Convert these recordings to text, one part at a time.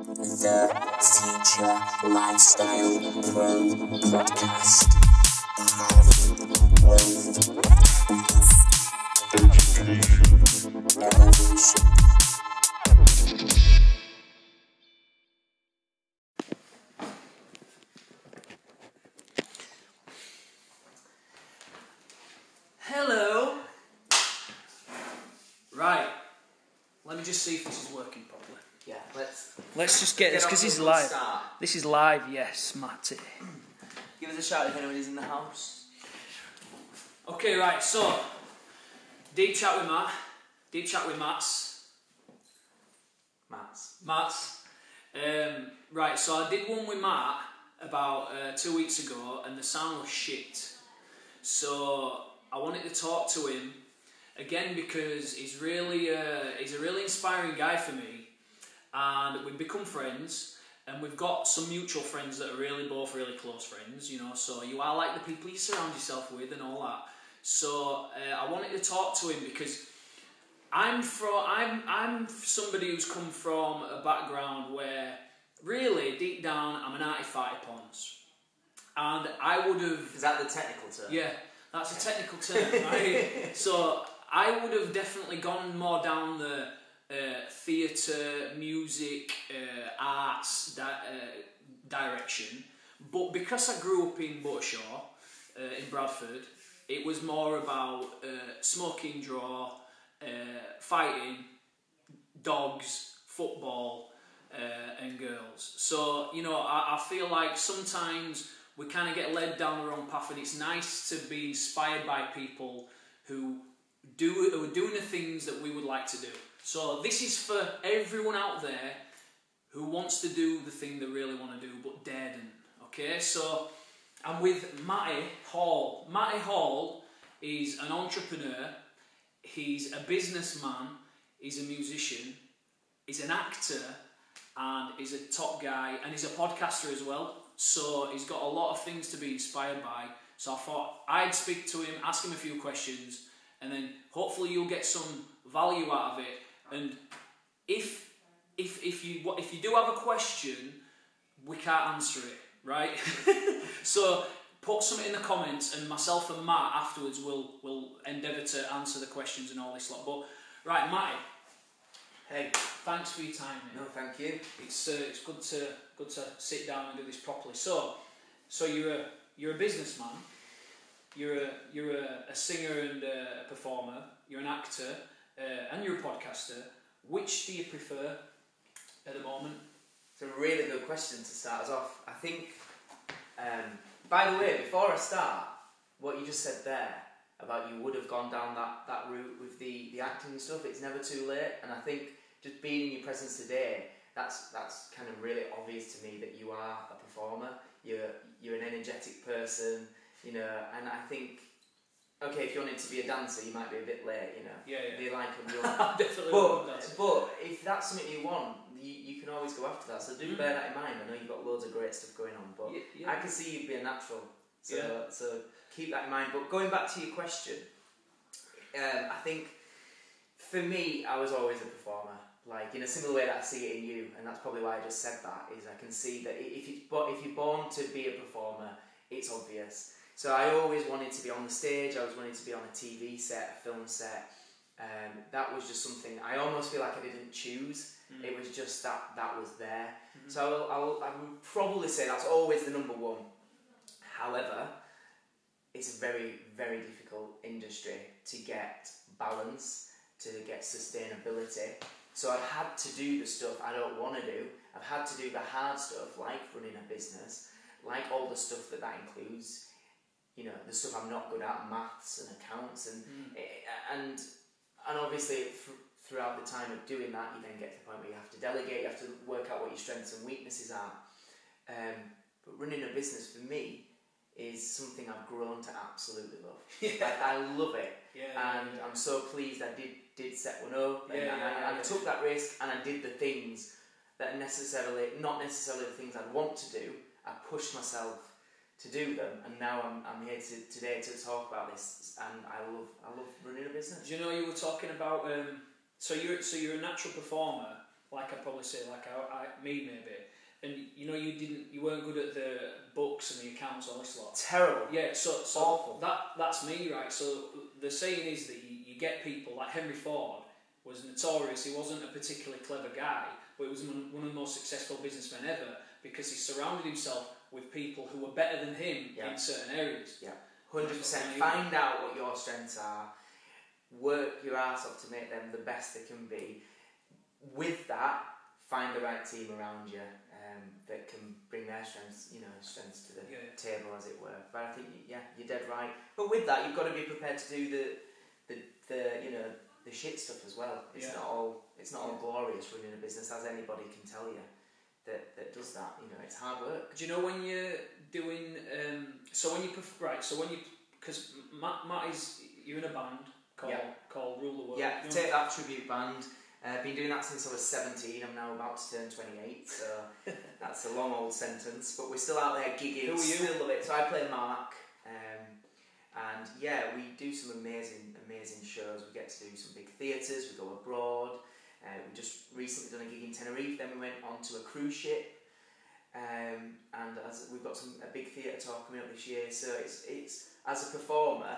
The Future Lifestyle Pro Podcast. Education, evolution. Let's just get, this because this is live. Start. This is live, yes, Matty. Give us a shout if anyone is in the house. Okay, right. So, deep chat with Matt. Deep chat with Matt's. Matt's. Matt's. Um, right. So I did one with Matt about uh, two weeks ago, and the sound was shit. So I wanted to talk to him again because he's really uh, he's a really inspiring guy for me, and we've become friends. And we've got some mutual friends that are really both really close friends, you know. So you are like the people you surround yourself with and all that. So uh, I wanted to talk to him because I'm from I'm I'm somebody who's come from a background where really deep down I'm an arty-farty pons, and I would have Is that the technical term? yeah, that's a technical term, right? so I would have definitely gone more down the uh, theatre, music, uh, arts di- uh, direction. But because I grew up in Buttershaw, uh, in Bradford, it was more about smoking draw, fighting, dogs, football, and girls. So, you know, I, I feel like sometimes we kind of get led down the wrong path, and it's nice to be inspired by people who do who are doing the things that we would like to do. So, this is for everyone out there who wants to do the thing they really want to do but daren't. Okay, so I'm with Matty Hall. Matty Hall is an entrepreneur. He's a businessman. He's a musician. He's an actor, and he's a top guy, and he's a podcaster as well. So he's got a lot of things to be inspired by. So I thought I'd speak to him, ask him a few questions, and then hopefully you'll get some value out of it. And if if if you if you do have a question, we can't answer it, right? so put something in the comments, and myself and Matt afterwards will will endeavour to answer the questions and all this lot. But right, Matt. Hey. thanks for your time, mate. No, thank you. It's uh, it's good to good to sit down and do this properly. So, so you're a you're a businessman. You're a you're a, a singer and a, a performer. You're an actor uh, and you're a podcaster. Which do you prefer at the moment? It's a really good question to start us off. I think, um, by the way, before I start, what you just said there about you would have gone down that, that route with the, the acting and stuff, it's never too late. And I think just being in your presence today, that's that's kind of really obvious to me that you are a performer. You're you're an energetic person, you know. And I think, okay, if you wanted to be a dancer, you might be a bit late, you know. Yeah, yeah. Be like real Definitely. but, but if that's something you want, you, you can always go after that. So do Mm. bear that in mind. I know you've got loads of great stuff going on, but Yeah, yeah. I can see you'd be a natural. So, Yeah. so keep that in mind. But going back to your question, um, I think for me, I was always a performer. Like in a similar way that I see it in you, and that's probably why I just said that. Is I can see that if you but if you're born to be a performer, it's obvious. So I always wanted to be on the stage. I always wanted to be on a TV set, a film set. Um, that was just something I almost feel like I didn't choose. Mm. It was just that that was there. Mhm. So I, will, I, will, I would probably say that's always the number one. However, it's a very very difficult industry to get balance, to get sustainability. So I've had to do the stuff I don't want to do. I've had to do the hard stuff like running a business, like all the stuff that that includes. You know, the stuff I'm not good at, maths and accounts, and Mm. And and obviously th- throughout the time of doing that you then get to the point where you have to delegate you have to work out what your strengths and weaknesses are um, but running a business for me is something I've grown to absolutely love like, I love it Yeah. and I'm so pleased I did did set one up and, Yeah, and, yeah, I, yeah, I yeah. took that risk and I did the things that necessarily not necessarily the things I'd want to do I pushed myself to do them and now I'm, I'm here to, today to talk about this and I love I love running a business Do you know you were talking about? Um, so you're so you're a natural performer, like I'd probably say, like I, I me maybe, and you know you didn't, you weren't good at the books and the accounts all this lot. Terrible. Yeah, so so Awful. that that's me, right? So the saying is that you, you get people like Henry Ford was notorious. He wasn't a particularly clever guy, but he was one of the most successful businessmen ever because he surrounded himself with people who are better than him Yeah. in certain areas. Yeah, Hundred percent. Find out what your strengths are. Work your ass off to make them the best they can be. With that, find the right team around you um, that can bring their strengths, you know, strengths to the Yeah. table, as it were. But I think, yeah, you're dead right. But with that, you've got to be prepared to do the, the, the you know, the shit stuff as well. It's Yeah. not all, it's not all glorious running a business, as anybody can tell you. That, that does that, you know, it's hard work. Do you know when you're doing? Um, so when you perf- right, so when you because Matt, Matt is you're in a band called Yeah. called Rule the World. Yeah, You Take That tribute band. Uh, been doing that since I was 17. I'm now about to turn 28, so that's a long old sentence. But we're still out there gigging. Who are you? Still love it. So I play Mark, um, and yeah, we do some amazing, amazing shows. We get to do some big theatres. We go abroad. Uh, we just recently done a gig in Tenerife. Then we went onto a cruise ship. Um, and as we've got some a big theatre tour coming up this year, so it's it's as a performer,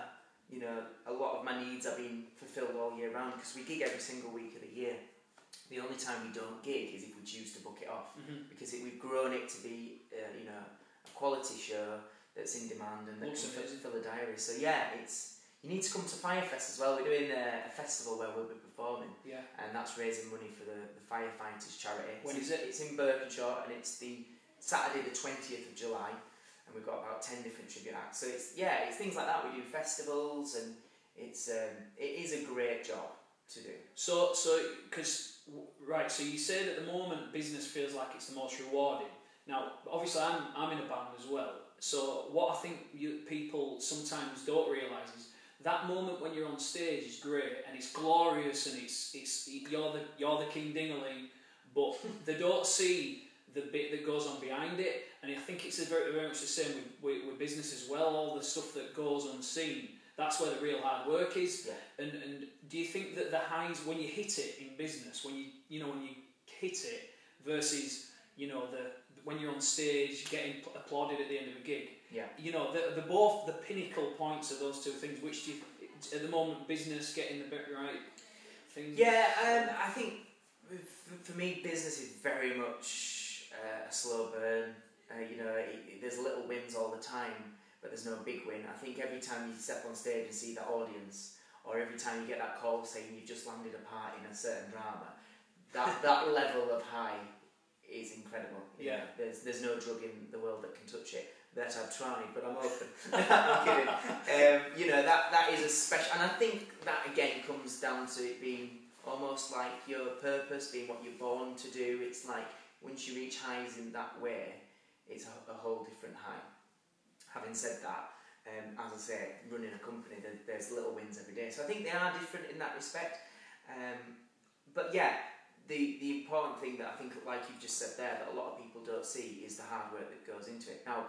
you know, a lot of my needs are being fulfilled all year round because we gig every single week of the year. The only time we don't gig is if we choose to book it off Mhm. because it, we've grown it to be, uh, you know, a quality show that's in demand and that Looks can amazing. fill a diary. So yeah, it's you need to come to Firefest as well. We're doing a, a festival where we'll be performing, Yeah. and that's raising money for the, the firefighters charity. When it's is in, it? It's in Birkenshaw, and it's the Saturday the twentieth of July, and we've got about ten different tribute acts. So it's yeah, it's things like that. We do festivals, and it's um, it is a great job to do. So so because right, so you said at the moment business feels like it's the most rewarding. Now, obviously, I'm I'm in a band as well. So what I think you, people sometimes don't realise is that moment when you're on stage is great and it's glorious and it's it's you're the you're the king dingaling, but they don't see the bit that goes on behind it. And I think it's very, very much the same with, with, with business as well. All the stuff that goes unseen. That's where the real hard work is. Yeah. And and do you think that the highs when you hit it in business, when you you know when you hit it versus you know the when you're on stage getting applauded at the end of a gig, Yeah. you know the the both the pinnacle points of those two things. Which do you at the moment business getting the bit right things? Yeah, um, I think for me, business is very much uh, a slow burn. Uh, you know, it, it- there's little wins all the time, but there's no big win. I think every time you step on stage and see that audience, or every time you get that call saying you've just landed a part in a certain drama, that that level of high is incredible. Yeah. know. there's there's no drug in the world that can touch it. That I've tried, but I'm open. I'm kidding. Um, you know that that is a special, and I think that again comes down to it being almost like your purpose, being what you're born to do. It's like once you reach highs in that way, it's a, a whole different high. Having said that, um, as I say, running a company, there, there's little wins every day. So I think they are different in that respect. Um, but yeah, the the important thing that I think, like you've just said there, that a lot of people don't see is the hard work that goes into it. Now,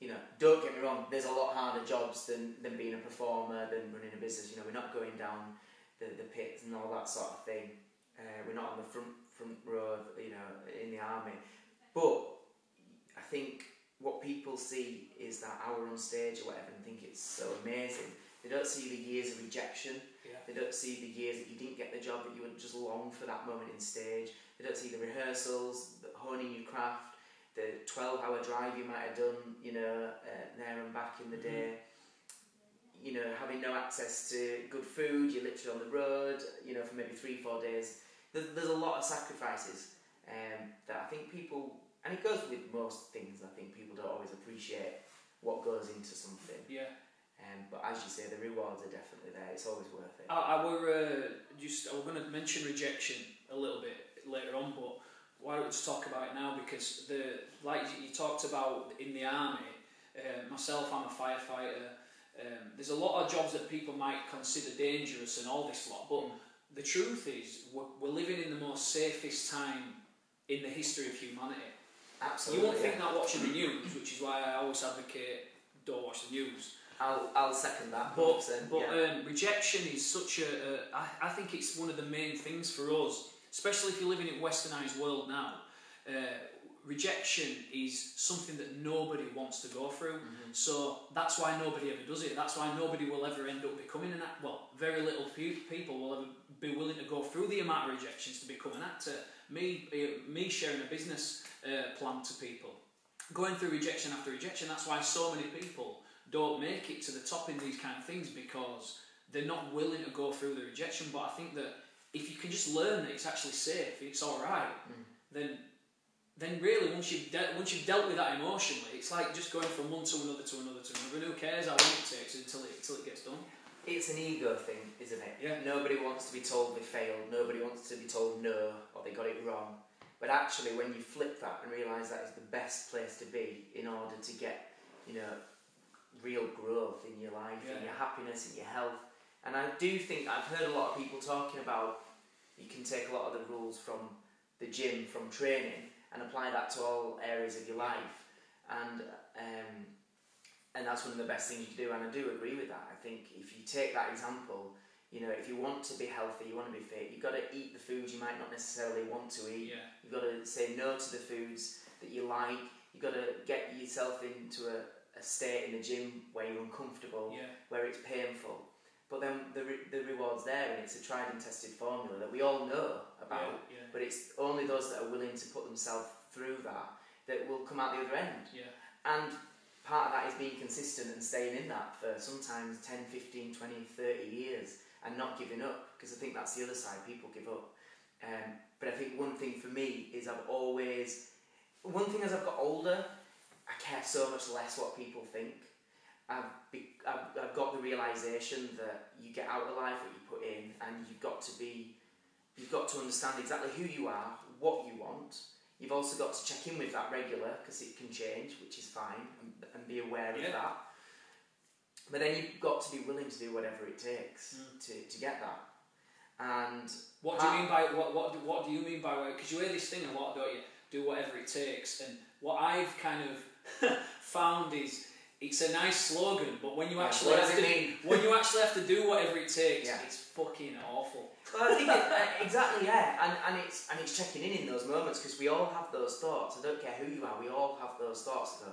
you know, don't get me wrong, there's a lot harder jobs than, than being a performer, than running a business. You know, we're not going down the, the pits and all that sort of thing. Uh, we're not on the front front row, you know, in the army. But I think what people see is that hour on stage or whatever and think it's so amazing. They don't see the years of rejection. Yeah. They don't see the years that you didn't get the job, that you would just long for that moment in stage. They don't see the rehearsals, the honing your craft, the 12 hour drive you might have done, you know, uh, there and back in the Mhm. day. You know, having no access to good food, you're literally on the road, you know, for maybe three, four days. There's, there's a lot of sacrifices um, that I think people, and it goes with most things, I think people don't always appreciate what goes into something. Yeah. Um, but as you say, the rewards are definitely there. It's always worth it. I, I were uh, just I was going to mention rejection a little bit later on, but why don't we just talk about it now? Because the like you you talked about in the army. Uh, myself, I'm a firefighter. Um, there's a lot of jobs that people might consider dangerous and all this lot, but the truth is we're, we're living in the most safest time in the history of humanity. Absolutely. you won't yeah. think that watching the news, which is why I always advocate don't watch the news. I'll, I'll second that. But, but yeah. um, rejection is such a, a I, I think it's one of the main things for us especially if you're living in a westernised world now, uh, rejection is something that nobody wants to go through. So that's why nobody ever does it. That's why nobody will ever end up becoming an actor. Well, very little pe- people will ever be willing to go through the amount of rejections to become an actor. Me, uh, me sharing a business uh, plan to people, going through rejection after rejection. That's why so many people don't make it to the top in these kind of things because they're not willing to go through the rejection. But I think that if you can just learn that it's actually safe, it's all right, mm. then then really once you've de- once you've dealt with that emotionally, it's like just going from one to another to another to another. And who cares how long it takes until it until it gets done? It's an ego thing, isn't it? Yeah. Nobody wants to be told they failed. Nobody wants to be told no or they got it wrong. But actually, when you flip that and realise that is the best place to be in order to get, you know, real growth in your life, in Yeah. your happiness, in your health. And I do think I've heard a lot of people talking about you can take a lot of the rules from the gym, from training, and apply that to all areas of your life. And um, and that's one of the best things you can do. And I do agree with that. I think if you take that example, you know, if you want to be healthy, you want to be fit, you've got to eat the foods you might not necessarily want to eat. Yeah, You've got to say no to the foods that you like. You've got to get yourself into a, a state in the gym where you're uncomfortable, yeah, where it's painful. But then the, re- the reward's there and it's a tried and tested formula that we all know about. yeah, But it's only those that are willing to put themselves through that that will come out the other end. yeah, And part of that is being consistent and staying in that for sometimes 10, 15, 20, 30 years and not giving up because I think that's the other side, people give up. Um, but I think one thing for me is I've always, one thing as I've got older, care so much less what people think. I've, be, I've, I've got the realization that you get out of life what you put in and you've got to be, you've got to understand exactly who you are, what you want, You've also got to check in with that regular because it can change, which is fine, and, and be aware of that. But then you've got to be willing to do whatever it takes Mm. to, to get that. And What do you mean by what? What do, what do you mean by? Because you hear this thing a lot, don't you? Do whatever it takes. And what I've kind of found is it's a nice slogan, but when you actually have to, mean? when you actually have to do whatever it takes, Yeah. it's fucking awful. Well, I think it, uh, exactly, yeah, and, and it's and it's checking in in those moments because we all have those thoughts. I don't care who you are, we all have those thoughts. Go,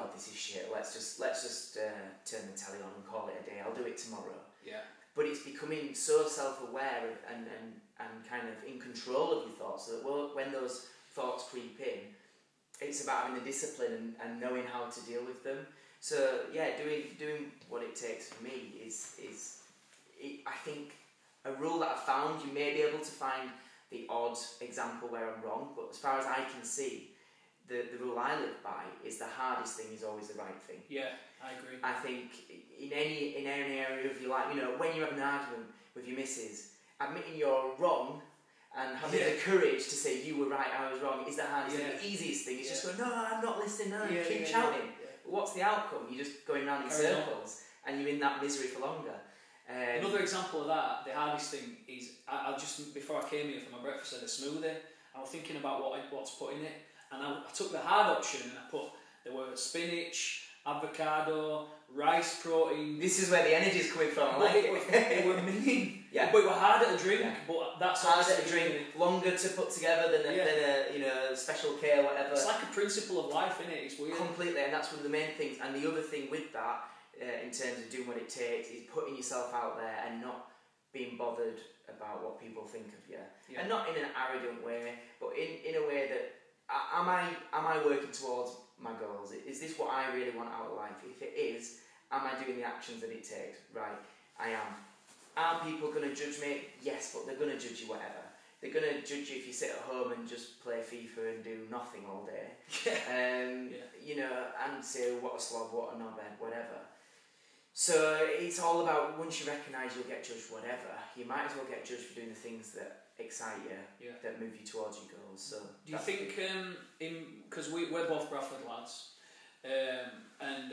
God, this is shit. Let's just let's just uh, turn the telly on and call it a day. I'll do it tomorrow. Yeah, but it's becoming so self-aware and, and, and kind of in control of your thoughts so that when those thoughts creep in it's about having the discipline and, and knowing how to deal with them so yeah doing doing what it takes for me is is it, I think a rule that I've found you may be able to find the odd example where I'm wrong but as far as I can see the, the rule I live by is the hardest thing is always the right thing yeah, I agree. I think in any in any area of your life, you know, when you have an argument with your missus, admitting you're wrong and having Yeah. the courage to say you were right, I was wrong is the hardest Yeah. thing. The easiest thing is just going, no, I'm not listening. No, Yeah, keep yeah, shouting. yeah, What's the outcome? You're just going round in Carry on. circles and you're in that misery for longer. Um, Another example of that, the hardest thing is I, I just before I came here for my breakfast, I had a smoothie. I was thinking about what I, what to put in it, and I, I took the hard option and I put there were spinach, avocado, rice protein. this is where the energy is coming from. I like it, was- it were mean, Yeah. but it were harder to drink. Yeah. But that's Harder to drink, longer to put together than a, Yeah. than a you know special K or whatever. It's like a principle of life, isn't it? It's weird. Completely, and that's one of the main things. And the other thing with that, uh, in terms of doing what it takes, is putting yourself out there and not being bothered about what people think of you, Yeah. and not in an arrogant way, but in, in a way that am I am I working towards my goals? Is this what I really want out of life? If it is, am I doing the actions that it takes? Right, I am. Are people going to judge me? Yes, but they're going to judge you whatever. They're going to judge you if you sit at home and just play FIFA and do nothing all day um, Yeah. you know, and say what a slob, what a knobhead, whatever. So it's all about once you recognise you'll get judged, whatever. You might as well get judged for doing the things that excite you, Yeah. that move you towards your goals. So Do you think um, in because we we're both Bradford lads, um, and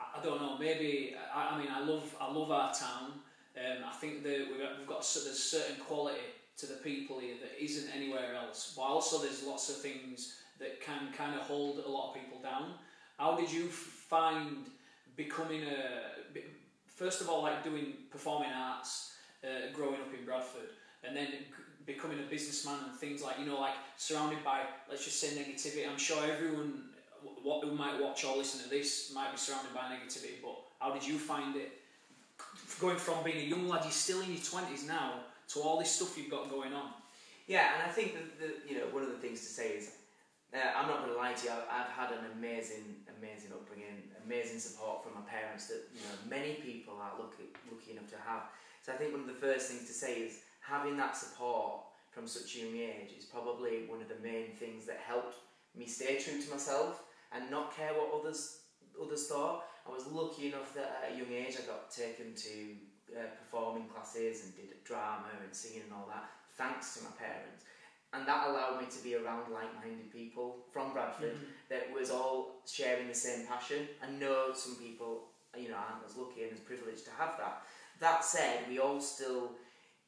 I, I don't know maybe I, I mean I love I love our town. Um, I think that we've got, we've got so there's certain quality to the people here that isn't anywhere else. But also there's lots of things that can kind of hold a lot of people down. How did you find becoming a first of all like doing performing arts, uh, growing up in Bradford, and then becoming a businessman and things like you know like surrounded by let's just say negativity. I'm sure everyone what who might watch or listen to this might be surrounded by negativity. But how did you find it going from being a young lad, you're still in your twenties now, to all this stuff you've got going on? Yeah, and I think that the, you know one of the things to say is uh, I'm not going to lie to you. I've, I've had an amazing, amazing upbringing, amazing support from my parents that you know many people are lucky, lucky enough to have. So I think one of the first things to say is having that support from such a young age is probably one of the main things that helped me stay true to myself and not care what others others thought. I was lucky enough that at a young age I got taken to uh, performing classes and did drama and singing and all that, thanks to my parents. And that allowed me to be around like-minded people from Bradford that was all sharing the same passion. I know some people, you know, aren't as lucky and as privileged to have that. That said, we all still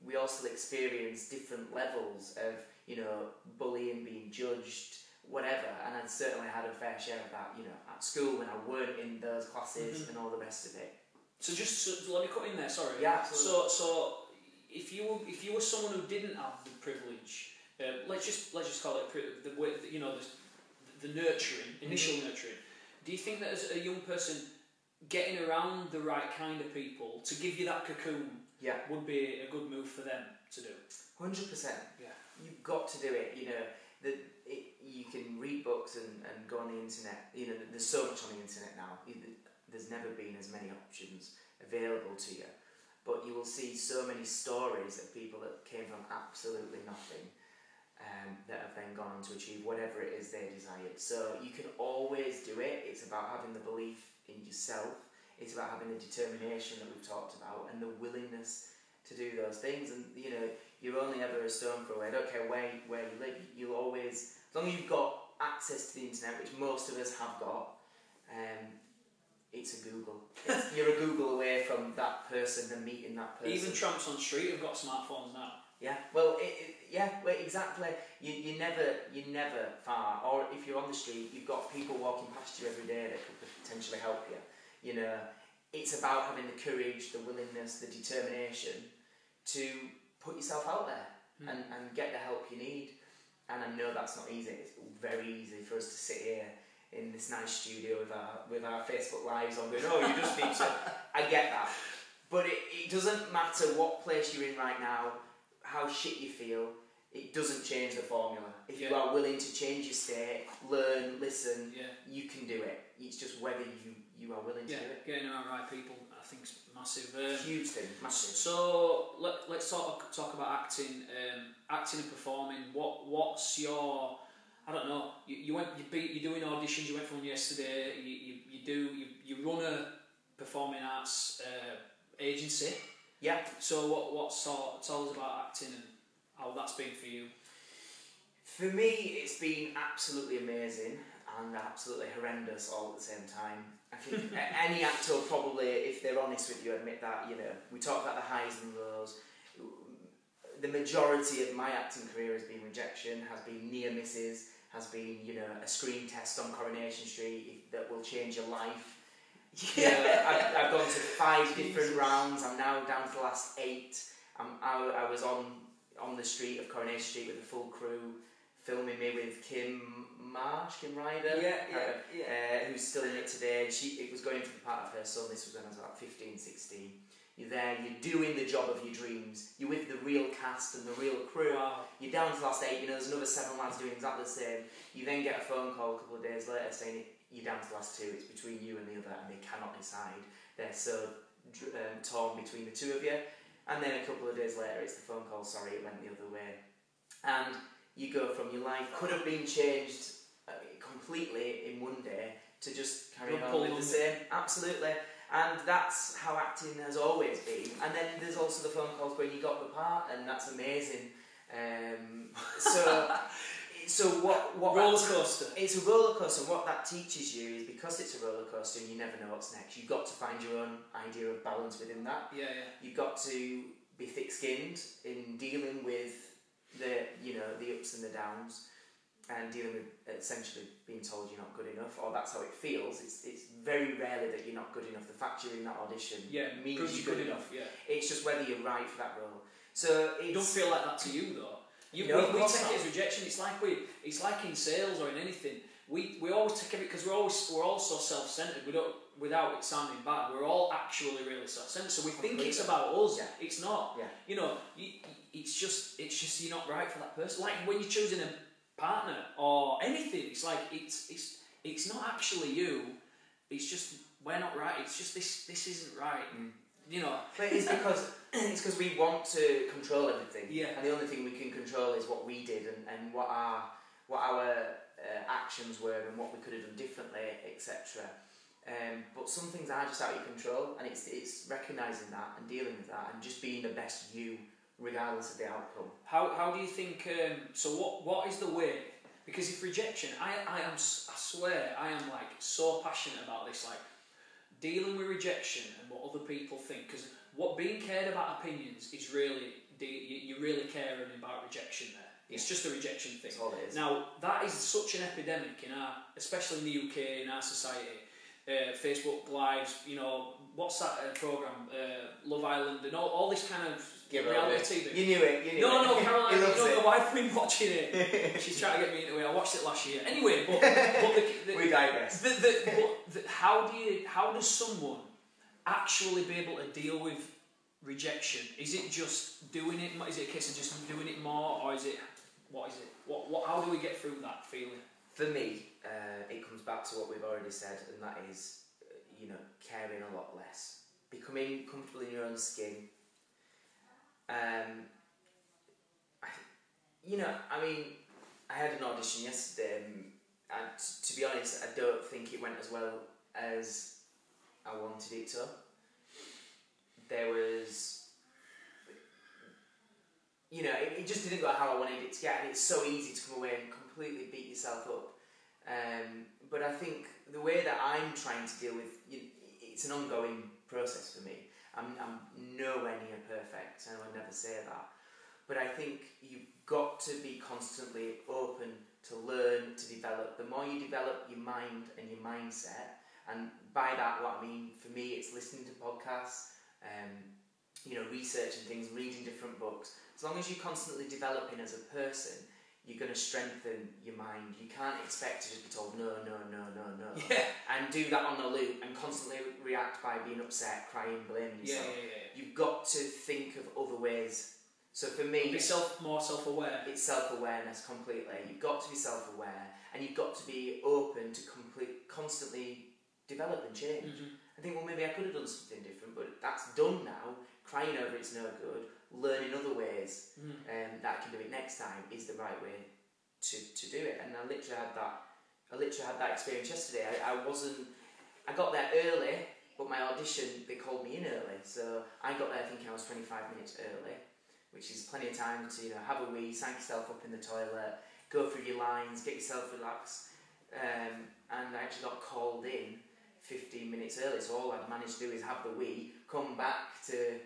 we also experience different levels of, you know, bullying, being judged, whatever. And I certainly had a fair share of that, you know, at school when I weren't in those classes and all the rest of it. So just so, let me cut in there. Sorry. Yeah, absolutely. So so if you were, if you were someone who didn't have the privilege, uh, let's just let's just call it pri- the way you know the, the nurturing initial Mm-hmm. nurturing. Do you think that as a young person, getting around the right kind of people to give you that cocoon Yeah. would be a good move for them to do? Hundred percent. Yeah. You've got to do it. You know, the, it, you can read books and, and go on the internet. You know, there's so much on the internet now. There's never been as many options available to you, but you will see so many stories of people that came from absolutely nothing. Um, that have then gone on to achieve whatever it is they desired. So you can always do it. It's about having the belief in yourself. It's about having the determination that we've talked about and the willingness to do those things. And you know, you're only ever a stone throw away. I don't care where where you live. You'll always, as long as you've got access to the internet, which most of us have got, um, it's a Google. It's, you're a Google away from that person and meeting that person. Even tramps on the street have got smartphones now. Yeah, well, it, it, yeah, well, exactly. You you never you're never far. Or if you're on the street, you've got people walking past you every day that could potentially help you. You know, it's about having the courage, the willingness, the determination to put yourself out there hmm. and, and get the help you need. And I know that's not easy. It's very easy for us to sit here in this nice studio with our with our Facebook lives on going, oh, you just need to. I get that, but it, it doesn't matter what place you're in right now, how shit you feel. It doesn't change the formula. If you are willing to change your state, learn, listen, Yeah. you can do it. It's just whether you you are willing to Yeah. do it. Getting around right people, I think, is massive. Um, Huge thing, massive. So let, let's talk talk about acting, um, acting and performing. What what's your I don't know. You, you went you be, you're doing auditions. You went for one yesterday. You, you, you do you, you run a performing arts uh, agency. Yeah. So what what sort tell us about acting and how that's been for you. For me, it's been absolutely amazing and absolutely horrendous all at the same time. I think any actor probably, if they're honest with you, admit that. You know, we talk about the highs and lows. The majority of my acting career has been rejection, has been near misses, has been you know a screen test on Coronation Street that will change your life. Yeah, I've, I've gone to five different rounds. I'm now down to the last eight. I'm, I, I was on on the street of Coronation Street with the full crew, filming me with Kym Marsh, Kym Ryder, yeah, uh, who's still in it today. And she, it was going for the part of her son. This was when I was about 15, 16. You're there, you're doing the job of your dreams. You're with the real cast and the real crew. Wow. You're down to the last eight, you know, there's another seven lads doing exactly the same. You then get a phone call a couple of days later saying you're down to the last two, it's between you and the other, and they cannot decide. They're so um, torn between the two of you. And then a couple of days later, it's the phone call, sorry, it went the other way. And you go from your life could have been changed uh, completely in one day to just carry Don't on with the same. Absolutely. And that's how acting has always been. And then there's also the phone calls when you got the part, and that's amazing. Um, so, so what? What Roller coaster. It's a roller coaster. And what that teaches you is because it's a roller coaster, and you never know what's next. You've got to find your own idea of balance within that. Yeah, yeah. You've got to be thick-skinned in dealing with the, you know, the ups and the downs, and dealing with essentially being told you're not good enough, or that's how it feels. It's it's very rarely that you're not good enough. The fact you're in that audition Yeah, means you're good good enough. enough. Yeah. It's just whether you're right for that role. So it don't feel like that to you though. You, No, we, we take not. it as rejection. It's like we, it's like in sales or in anything. We, we always take it because we're always we're all so self-centered. We don't without it sounding bad. We're all actually really self-centered. So we think it's about us. Yeah. It's not. Yeah. You know, you, it's just it's just you're not right for that person. Like when you're choosing a partner or anything, it's like it's it's it's not actually you. It's just we're not right. It's just this this isn't right. Mm. You know. But it's because it's because we want to control everything. Yeah. And the only thing we can control is what we did and, and what our what our uh, actions were and what we could have done differently, etc. Um, but some things are just out of your control, and it's it's recognizing that and dealing with that and just being the best you, regardless of the outcome. How, how do you think? Um, so what what is the way? Because if rejection, I I am I swear I am like so passionate about this, like dealing with rejection and what other people think. Because what being cared about opinions is really you, you really caring about rejection there. It's just a rejection thing. That's all it is. Now that is such an epidemic in our, especially in the UK, in our society. Uh, Facebook lives, you know, what's that uh, program? Uh, Love Island, and all, all this kind of Give reality. TV. You knew it. You knew No, it. no, Caroline, you know, my wife been watching it. She's trying to get me into it. I watched it last year. Anyway, but, but the, the, we digress. the, the, but the, how do you, how does someone actually be able to deal with rejection? Is it just doing it? Is it a case of just doing it more, or is it what is it? What, what how do we get through that feeling? For me, uh, it comes back to what we've already said, and that is, uh, you know, caring a lot less, becoming comfortable in your own skin. Um, I, you know, I mean, I had an audition yesterday, um, and to be honest, I don't think it went as well as I wanted it to. There was, you know, it, it just didn't go how I wanted it to get, and it's so easy to come away and completely beat yourself up. Um, but I think the way that I'm trying to deal with you, it's an ongoing process for me. I'm, I'm nowhere near perfect, and I would never say that. But I think you've got to be constantly open to learn, to develop. The more you develop your mind and your mindset, and by that, what I mean for me, it's listening to podcasts, um, you know, researching things, reading different books. As long as you're constantly developing as a person, you're going to strengthen your mind. You can't expect to just be told no, no, no, no, no, Yeah, and do that on the loop and constantly react by being upset, crying, blaming yeah, yourself. yeah, yeah. You've got to think of other ways. So for me, Be self more self aware. it's self awareness completely. You've got to be self aware and you've got to be open to complete, constantly develop and change. Mhm. I think, well, maybe I could have done something different, but that's done now. Crying over it's no good. Learning other ways Mhm. um, that I can do it next time is the right way to, to do it. And I literally had that. I literally had that experience yesterday. I, I wasn't. I got there early, but my audition they called me in early, so I got there thinking I was twenty five minutes early, which is plenty of time to you know have a wee, sank yourself up in the toilet, go through your lines, get yourself relaxed. Um, and I actually got called in 15 minutes early, so all I'd managed to do is have the wee, come back to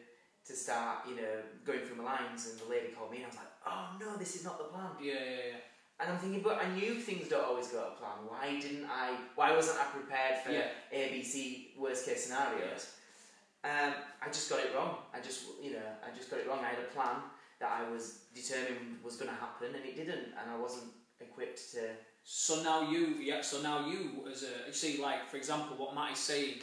to start, you know, going through my lines, and the lady called me, and I was like, oh no, this is not the plan. Yeah, yeah, yeah. And I'm thinking, but I knew things don't always go to plan. Why didn't I? Why wasn't I prepared for Yeah. A, B, C worst case scenarios? Um, I just got it wrong. I just, you know, I just got it wrong. I had a plan that I was determined was going to happen, and it didn't, and I wasn't equipped to. So now you, yeah. So now you, as a, you see, like for example, what Matty's saying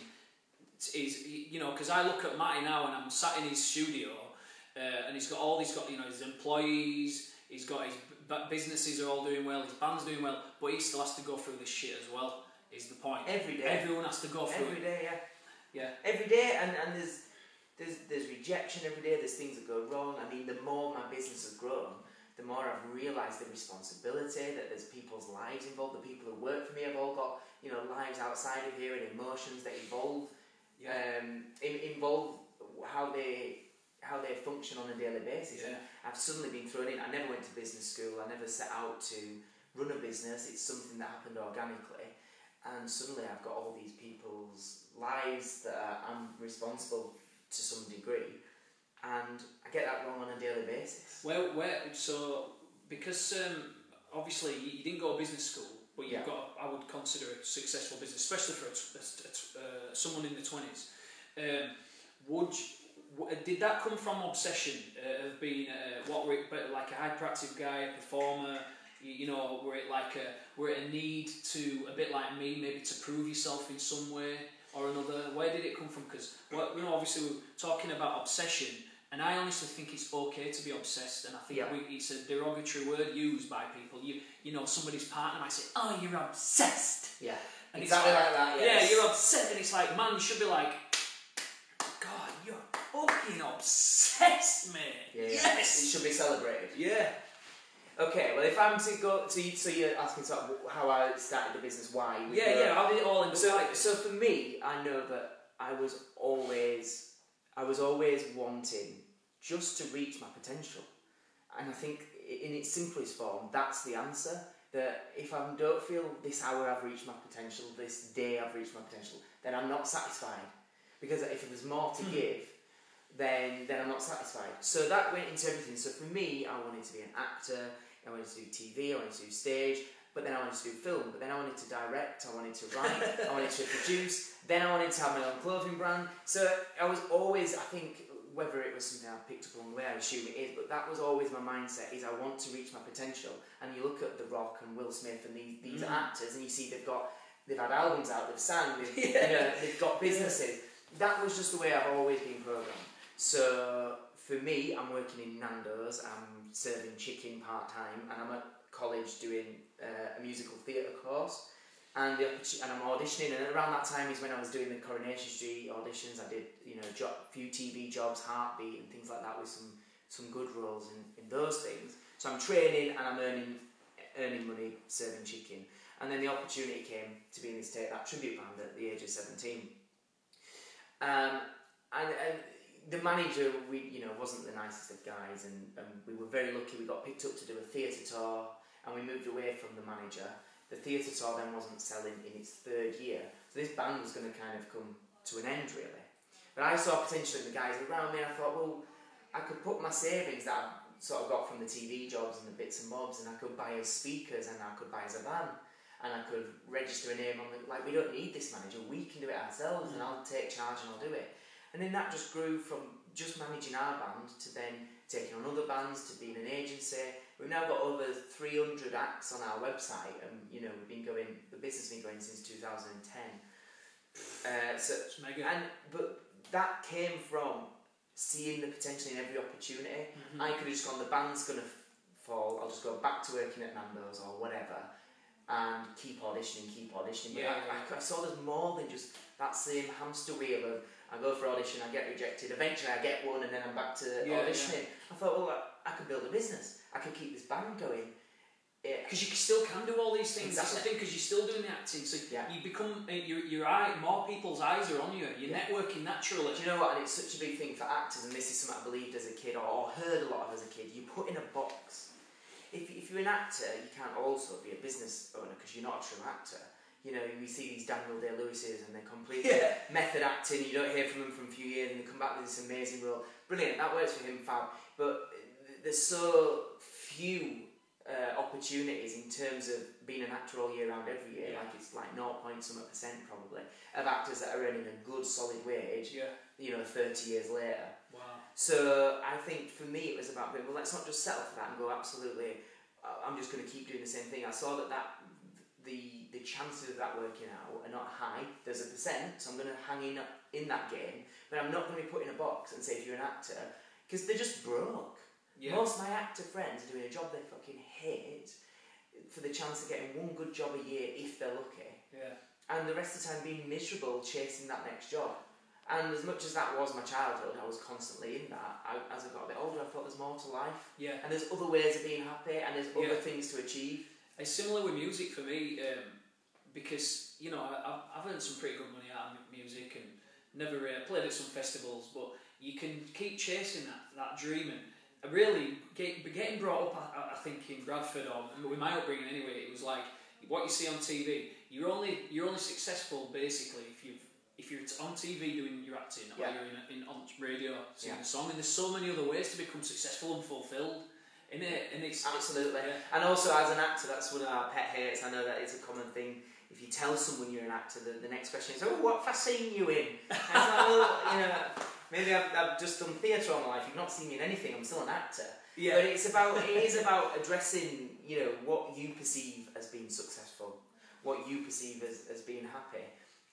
is, you know, because I look at Matty now and I'm sat in his studio, uh, and he's got all he's got, you know, his employees, he's got his b- businesses are all doing well, his band's doing well, but he still has to go through this shit as well. Is the point? Every day. Everyone has to go through Every day, yeah. Yeah. Every day, and, and there's there's there's rejection every day. There's things that go wrong. I mean, the more my business has grown, the more I've realised the responsibility that there's people's lives involved. The people who work for me have all got you know lives outside of here and emotions that evolve, Yeah. um, involve how they how they function on a daily basis. Yeah. I've suddenly been thrown in. I never went to business school. I never set out to run a business. It's something that happened organically. And suddenly I've got all these people's lives that I'm responsible to some degree. And I get that wrong on a daily basis. Well, where, so because um, obviously you, you didn't go to business school, but you've Yeah. got, I would consider a successful business, especially for a a a uh, someone in the twenties. Um, would you- w- did that come from obsession uh, of being uh, what were it, but like a hyperactive guy, a performer? You, you know, were it like a were it a need to a bit like me, maybe to prove yourself in some way or another? Where did it come from? Because well, you know, obviously we're talking about obsession, and I honestly think it's okay to be obsessed, and I think Yeah. we, it's a derogatory word used by people. You you know, somebody's partner might say, "Oh, you're obsessed." Yeah. And it's exactly like- like that. Yeah, you're upset, and it's like, man, you should be like, God, you're fucking obsessed, mate. Yeah, yeah. It should be celebrated. Yeah. Okay, well, if I'm to go, so, you, so you're asking sort of how I started the business, why? Yeah, yeah. How did it all up? So, like? so for me, I know that I was always, I was always wanting just to reach my potential, and I think in its simplest form, that's the answer. That if I don't feel this hour I've reached my potential, this day I've reached my potential, then I'm not satisfied. Because if there's more to Hmm. give, then then I'm not satisfied. So that went into everything. So for me, I wanted to be an actor. I wanted to do TV. I wanted to do stage. But then I wanted to do film. But then I wanted to direct. I wanted to write. I wanted to produce. Then I wanted to have my own clothing brand. So I was always, I think, whether it was something I picked up along the way, I assume it is. But that was always my mindset: is I want to reach my potential. And you look at The Rock and Will Smith and these these Mm. actors, and you see they've got they've had albums out, they've sang, they've, Yeah. you know, they've got businesses. That was just the way I've always been programmed. So for me, I'm working in Nando's. I'm serving chicken part time, and I'm at college doing uh, a musical theatre course. And the and I'm auditioning, and around that time is when I was doing the Coronation Street auditions. I did you know jo- few TV jobs, Heartbeat, and things like that with some some good roles in, in those things. So I'm training and I'm earning earning money serving chicken. And then the opportunity came to be in this Take That tribute band at the age of seventeen. Um, and, and the manager, we you know wasn't the nicest of guys, and, and we were very lucky. We got picked up to do a theatre tour, and we moved away from the manager. The theatre tour then wasn't selling in its third year, so this band was going to kind of come to an end really. But I saw potential in the guys around me. I thought, well, I could put my savings that I sort of got from the TV jobs and the bits and bobs, and I could buy us speakers, and I could buy us a van, and I could register a name on the like. We don't need this manager. We can do it ourselves, and I'll take charge and I'll do it. And then that just grew from just managing our band to then taking on other bands to being an agency. We've now got over 300 acts on our website, and you know we've been going. The business has been going since 2010. Uh, so and but that came from seeing the potential in every opportunity. Mhm. I could have just gone, the band's gonna fall. I'll just go back to working at Nando's or whatever, and keep auditioning, keep auditioning. But Yeah, I, yeah. I, I saw there's more than just that same hamster wheel of I go for audition, I get rejected. Eventually, I get one, and then I'm back to Yeah, auditioning. I thought, well, I, I could build a business. I could keep this band going. Yeah, Because you still can do all these things. That's the thing. Because you're still doing the acting, so Yeah. you become uh, your your eye. More people's eyes are on you. You're Yeah. networking naturally. Do you know what? And it's such a big thing for actors, and this is something I believed as a kid or, or heard a lot of as a kid. You put in a box. If, if you're an actor, you can't also be a business owner because you're not a true actor. You know, we see these Daniel Day Lewis's and they're completely Yeah. method acting. You don't hear from them for a few years, and they come back with this amazing role. Brilliant, that works for him, fab. But th- there's so few uh, opportunities in terms of being an actor all year round every year. Yeah. Like it's like 0. point some percent probably of actors that are earning a good solid wage Yeah. you know, 30 years later. Wow. So I think for me it was about being, well, let's not just settle for that and go, absolutely, I'm just going to keep doing the same thing. I saw that, that the, the chances of that working out are not high. There's a percent, so I'm going to hang in, in that game, but I'm not going to be put in a box and say if you're an actor, because they're just broke. Yeah. Most of my actor friends are doing a job they fucking hate for the chance of getting one good job a year if they're lucky Yeah. and the rest of the time being miserable chasing that next job. And as much as that was my childhood, I was constantly in that. I, as I got a bit older, I thought there's more to life, Yeah. and there's other ways of being happy, and there's other Yeah. things to achieve. It's similar with music for me um, because you know I, I've, I've earned some pretty good money out of music and never uh, played at some festivals, but you can keep chasing that, that dream and really getting brought up. I, think in Bradford or with my upbringing anyway, it was like what you see on TV. You're only you're only successful basically if you've if you're on TV doing your acting or Yeah. you're in, in on radio singing Yeah. a song. And there's so many other ways to become successful and fulfilled. in it, and it's Absolutely. Yeah. And also, as an actor, that's one of our pet hates. I know that it's a common thing. If you tell someone you're an actor, the, the next question is, "Oh, what have I seen you in?" And it's like, well, you know, maybe I've, I've just done theatre all my life. You've not seen me in anything. I'm still an actor. yeah, But it's about it is about addressing you know what you perceive as being successful, what you perceive as, as being happy.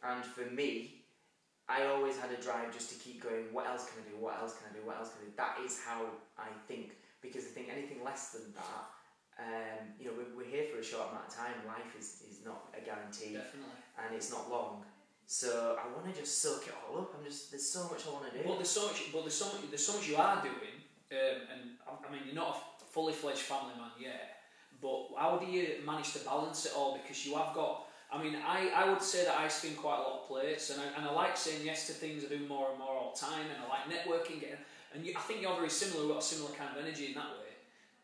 And for me, I always had a drive just to keep going. What else can I do? What else can I do? What else can I do? That is how I think. Because I think anything less than that, um, you know, we're, we're here for a short amount of time. Life is, is not a guarantee, definitely. and it's not long. So I want to just soak it all up. I'm just there's so much I want to do. But there's so much, but there's so much, there's so much you are doing, um, and I, I mean, you're not a fully fledged family man yet. But how do you manage to balance it all? Because you have got. I mean, I, I would say that I spin quite a lot of plates, and I, and I like saying yes to things. I do more and more all the time, and I like networking. And you, I think you're very similar. We've got a similar kind of energy in that way.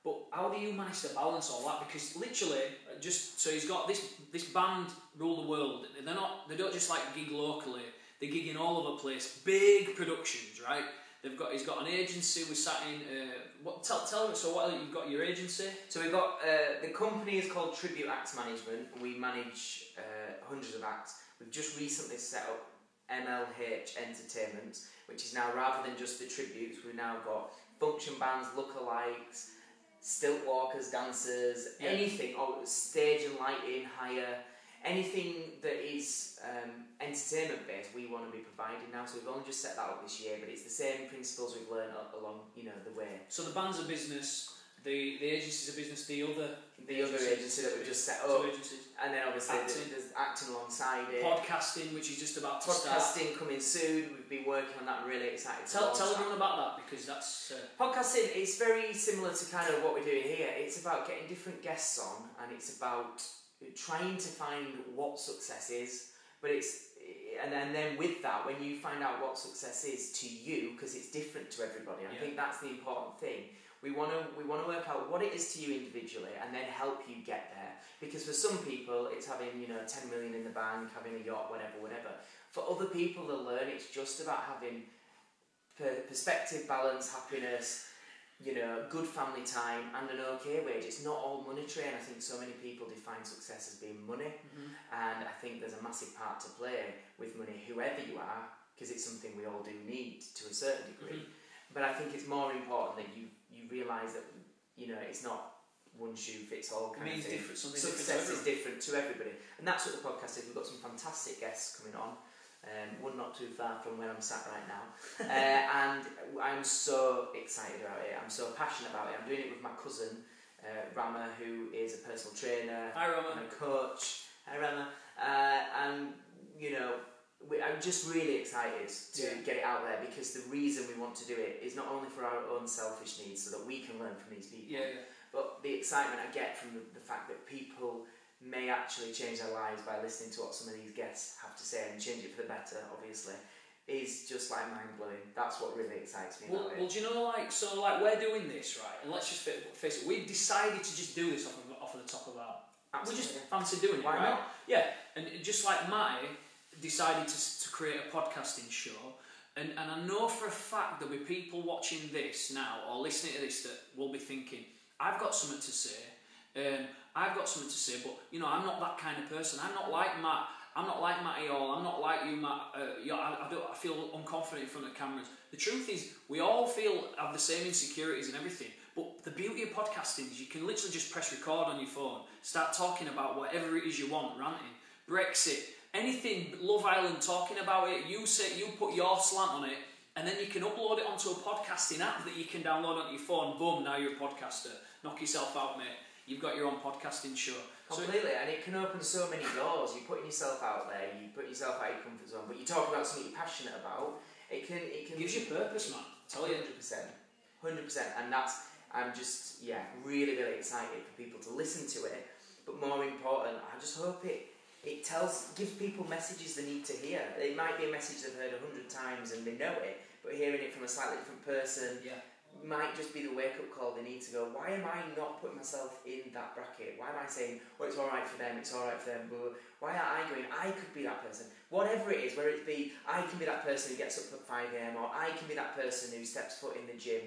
But how do you manage to balance all that? Because literally, uh, just so he's got this this band rule the world. They're not. They don't just like gig locally. They gig in all over the place. Big productions, right? They've got. He's got an agency. We sat in. Uh, what? Tell tell me. So what? You've got your agency. So we've got uh, the company is called Tribute Acts Management. We manage uh, hundreds of acts. We've just recently set up MLH Entertainment, which is now rather than just the tributes, we've now got function bands, lookalikes, stilt walkers, dancers, Yeah. anything, or stage and lighting, hire, anything that is um, entertainment based. We want to be providing now. So we've only just set that up this year, but it's the same principles we've learned along, you know, the way. So the band's a business. The the agency's a business. The other The other agency that we've just set up. agencies. And then obviously Acting. there's, acting alongside it. Podcasting, which is just about to start. Podcasting coming soon. We've been working on that. I'm really excited. Tell, tell everyone about that because that's uh, Podcasting It's very similar to kind of what we're doing here. It's about getting different guests on, and it's about trying to find what success is. But it's and then, and then with that, when you find out what success is to you, because it's different to everybody, I Yeah. think that's the important thing. We want to we want to work out what it is to you individually, and then help you get there. Because for some people, it's having you know ten million in the bank, having a yacht, whatever, whatever. For other people, they'll learn it's just about having perspective, balance, happiness, you know, good family time, and an okay wage. It's not all monetary, and I think so many people define success as being money. Mm-hmm. And I think there's a massive part to play with money, whoever you are, because it's something we all do need to a certain degree. Mm-hmm. But I think it's more important that you you realise that you know it's not one shoe fits all it kind means of thing. different something Success different. is different to everybody, and that's what the podcast is. We've got some fantastic guests coming on. Um, one not too far from where I'm sat right now, uh, and I'm so excited about it. I'm so passionate about it. I'm doing it with my cousin uh, Rama, who is a personal trainer Hi and a coach. Hi Rama, uh, and you know. We, I'm just really excited to Yeah. get it out there because the reason we want to do it is not only for our own selfish needs, so that we can learn from these people, Yeah, yeah. but the excitement I get from the, the fact that people may actually change their lives by listening to what some of these guests have to say and change it for the better, obviously, is just like mind blowing. That's what really excites me Well, about well, do you know, like, so, like, we're doing this, right? And let's just face it, we've decided to just do this off of, off of the top of our. Absolutely. We just fancy doing it, Why right? not? Yeah, and just like Matty decided to, to create a podcasting show, and, and I know for a fact there'll be people watching this now or listening to this that will be thinking, I've got something to say, um, I've got something to say, but you know, I'm not that kind of person. I'm not like Matt. I'm not like Matty Hall. I'm not like you, Matt. Uh, you know, I, I, don't, I feel unconfident in front of cameras. The truth is, we all feel have the same insecurities and everything. But the beauty of podcasting is you can literally just press record on your phone, start talking about whatever it is you want, ranting, Brexit, anything, Love Island, talking about it. You say you put your slant on it, and then you can upload it onto a podcasting app that you can download onto your phone. Boom! Now you're a podcaster. Knock yourself out, mate. You've got your own podcasting show. So Completely, and it can open so many doors. You're putting yourself out there, you put yourself out of your comfort zone, but you talk about something you're passionate about. It can, it can gives you purpose, man. Tell you. Hundred percent, hundred percent, and that's I'm just yeah really really excited for people to listen to it. But more important, I just hope it it tells gives people messages they need to hear. It might be a message they've heard a hundred times and they know it, but hearing it from a slightly different person Yeah. might just be the wake up call they need to go. Why am I not putting myself in that bracket? Why am I saying, "Well, it's all right for them. It's all right for them." But why are I going? I could be that person. Whatever it is, whether it be I can be that person who gets up at five am, or I can be that person who steps foot in the gym.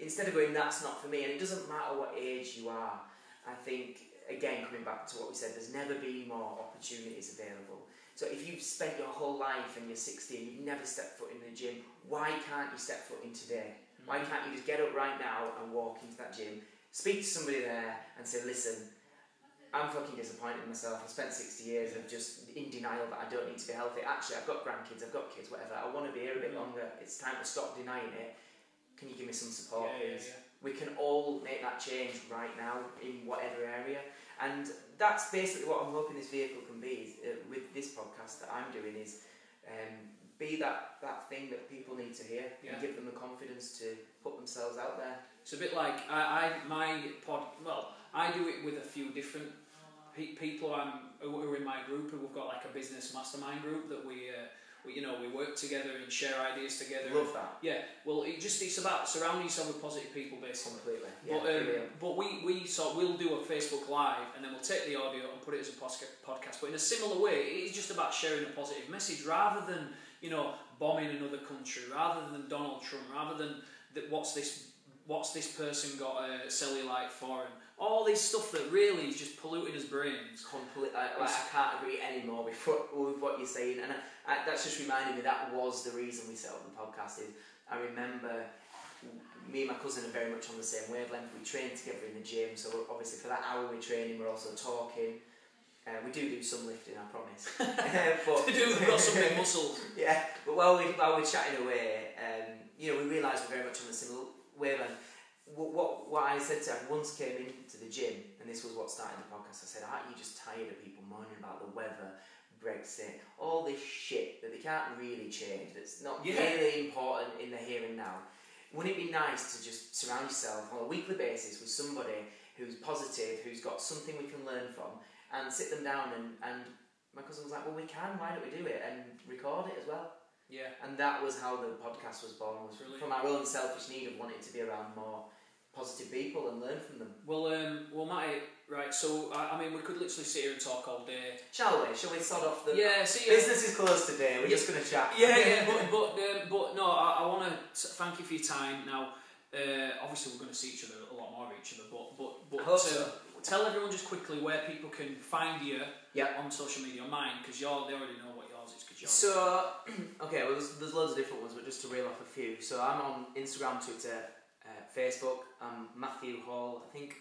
instead of going, that's not for me, and it doesn't matter what age you are, I think, again, coming back to what we said, there's never been more opportunities available. So if you've spent your whole life and you're 60 and you've never stepped foot in the gym, why can't you step foot in today? Why can't you just get up right now and walk into that gym, speak to somebody there and say, listen, I'm fucking disappointed in myself. I've spent 60 years of just in denial that I don't need to be healthy. Actually, I've got grandkids, I've got kids, whatever. I want to be here a bit Mm. longer. It's time to stop denying it. Can you give me some support, Yeah, yeah, please? yeah. We can all make that change right now in whatever area. And that's basically what I'm hoping this vehicle can be is, uh, with this podcast that I'm doing is um, be that, that thing that people need to hear Yeah. and give them the confidence to put themselves out there. It's a bit like I, I my pod. Well, I do it with a few different pe- people. I'm who are in my group, and we've got like a business mastermind group that we, uh, we you know, we work together and share ideas together. Love that. Yeah, well, it just it's about surrounding yourself with positive people, basically. Completely. Yeah, But, um, brilliant. but we, we so we'll do a Facebook Live and then we'll take the audio and put it as a podcast. But in a similar way, it is just about sharing a positive message rather than you know bombing another country, rather than Donald Trump, rather than that what's this what's this person got a cellulite for him. All this stuff that really is just polluting his brains. Complete, I, like, I can't agree anymore with what, with what you're saying, and I, I, that's just reminding me that was the reason we set up the podcast. Is I remember me and my cousin are very much on the same wavelength. We train together in the gym, so obviously for that hour we're training, we're also talking. Uh, we do do some lifting, I promise. But They do, they've got some big muscles. yeah, but while we while we're chatting away, um, you know, we realise we're very much on the similar wavelength. What, what what I said to him once came into the gym, and this was what started the podcast. I said, "Aren't you just tired of people moaning about the weather, Brexit, all this shit that they can't really change? That's not Yeah. really important in the here and now. Wouldn't it be nice to just surround yourself on a weekly basis with somebody who's positive, who's got something we can learn from, and sit them down and and my cousin was like, well, we can. Why don't we do it and record it as well? Yeah. And that was how the podcast was born. Was Brilliant. from our own selfish need of wanting to be around more positive people and learn from them. Well, um, well, Matty, right. So I, I mean, we could literally sit here and talk all day. Shall we? Shall we sod off the Yeah. See. business is closed today? We're Yeah. just going to chat. Yeah, yeah, but but um, but no, I, I want to thank you for your time. Now, uh, obviously, we're going to see each other a lot more of each other, but but but hope uh, so. tell everyone just quickly where people can find you Yeah. on social media, on mine, because you're they already know what yours is. Because you're So, okay, well, there's, there's loads of different ones, but just to reel off a few. So, I'm on Instagram, Twitter, Facebook. I'm Matthew Hall. I think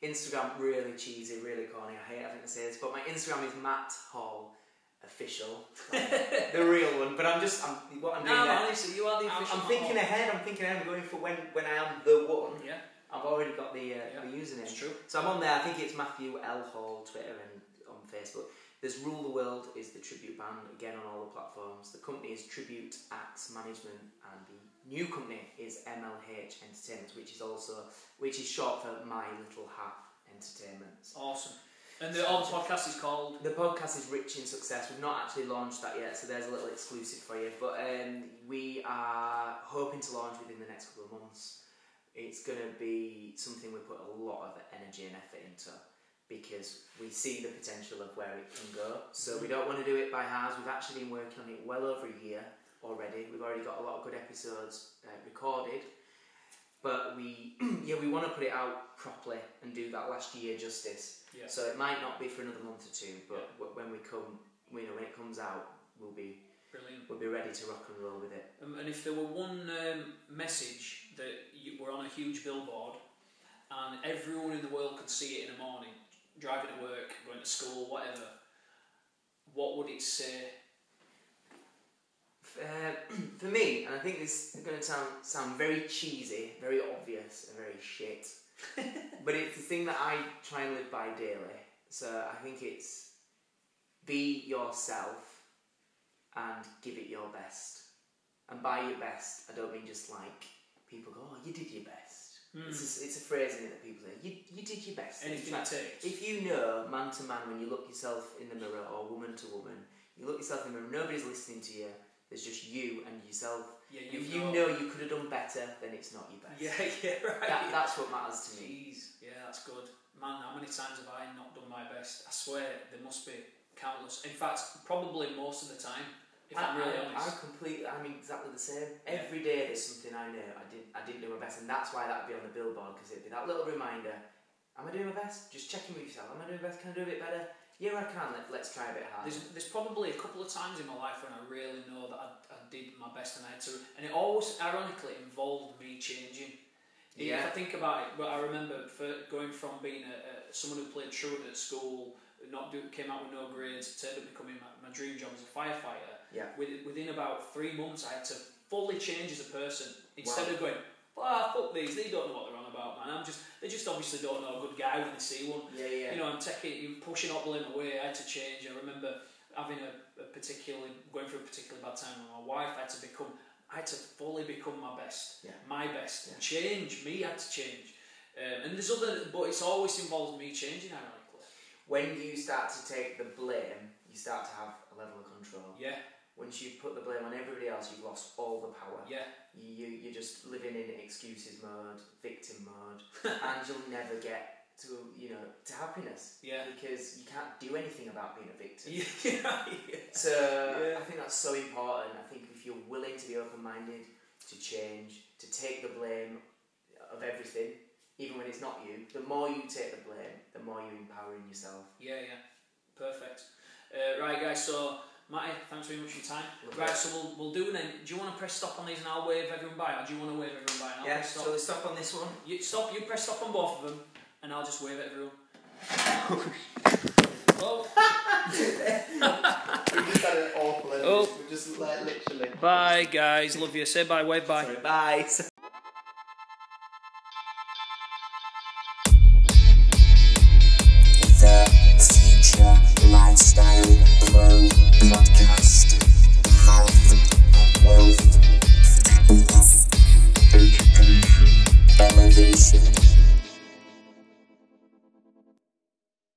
Instagram really cheesy, really corny. I hate having to say this, but my Instagram is Matt Hall Official, the real one. But I'm just, I'm, what I'm doing no, there. honestly, you are the I'm, official. I'm thinking Matt ahead. I'm thinking ahead. I'm going for when when I am the one. Yeah, I've already got the uh, Yeah, the username. it's true. So I'm on there. I think it's Matthew L Hall, Twitter and on Facebook. There's Rule the World is the tribute band again on all the platforms. The company is Tribute Acts Management, and the new company is MLH Entertainment, which is also which is short for My Little Hat Entertainment. Awesome. And the, all the podcast is called. The podcast is Rich in Success. We've not actually launched that yet, so there's a little exclusive for you. But um, we are hoping to launch within the next couple of months. It's going to be something we put a lot of energy and effort into because we see the potential of where it can go. So we don't want to do it by halves. We've actually been working on it well over a year already. We've already got a lot of good episodes uh, recorded. But we, yeah, we want to put it out properly and do that last year justice. Yeah. So it might not be for another month or two, but w when we come, you know, when it comes out, we'll be Brilliant. we'll be ready to rock and roll with it. Um, and if there were one um, message that you were on a huge billboard and everyone in the world could see it in the morning, driving to work, going to school, whatever, what would it say? Uh, for me, and I think this is going to sound sound very cheesy, very obvious, and very shit, but it's the thing that I try and live by daily. So I think it's be yourself and give it your best. And by your best, I don't mean just like people go, "Oh, you did your best." Hmm. It's, a, it's a phrase in it that people say, "You you did your best." Anything In it fact, takes. If you know man to man when you look yourself in the mirror or woman to woman, you look yourself in the mirror, nobody's listening to you. There's just you and yourself. Yeah, if you know you could have done better, then it's not your best. Yeah, yeah, right. That, that's what matters to me. Jeez, yeah, that's good. Man, how many times have I not done my best? I swear there must be countless. In fact, probably most of the time. If I, am really honest. I completely, I'm exactly the same. Yeah. Every day there's something I know I did, I didn't do my best, and that's why that'd be on the billboard because it'd be that little reminder. Am I doing my best? Just checking with yourself. Am I doing my best? Can I do a bit better? Yeah, I can. Let, let's try a bit harder. There's, there's probably a couple of times in my life when I really know that I, I did my best and I had to, and it always ironically involved me changing. Yeah. If I think about it, but I remember for going from being a, a, someone who played truant at school, not do, came out with no grades, turned up becoming my, my dream job as a firefighter. Yeah. Within, within about three months, I had to fully change as a person instead Wow. of going, ah, fuck these, they don't know what they're on about, man. I'm just, they just obviously don't know a good guy when they see one. Yeah, yeah. You know, I'm taking, you pushing all blame away. I had to change. I remember having a, a particularly going through a particularly bad time with my wife. I had to become, I had to fully become my best, Yeah. my best. Yeah. Change. Me had to change. Um, and there's other, but it's always involved me changing. Ironically, when you start to take the blame, you start to have a level of control. yeah, Once you put the blame on everybody else, you've lost all the power. yeah, You, you, you're just living in excuses mode, victim mode, and you'll never get to, you know, to happiness. yeah, Because you can't do anything about being a victim. yeah, yeah. So Yeah. I think that's so important. I think if you're willing to be open minded, to change, to take the blame of everything, even when it's not you, the more you take the blame, the more you're empowering yourself. Yeah, yeah, perfect. Uh, right, guys. So, Matty, thanks very much for your time. Lovely. Right, so we'll we'll do then. Do you want to press stop on these and I'll wave everyone by, or do you want to wave everyone by? And I'll Yeah, press stop. so we stop on this one. You stop. You press stop on both of them, and I'll just wave at everyone. oh, we just had an awful end. Oh. We just like literally. bye, guys. Love you. Say bye. Wave bye. Sorry, bye. Elevation.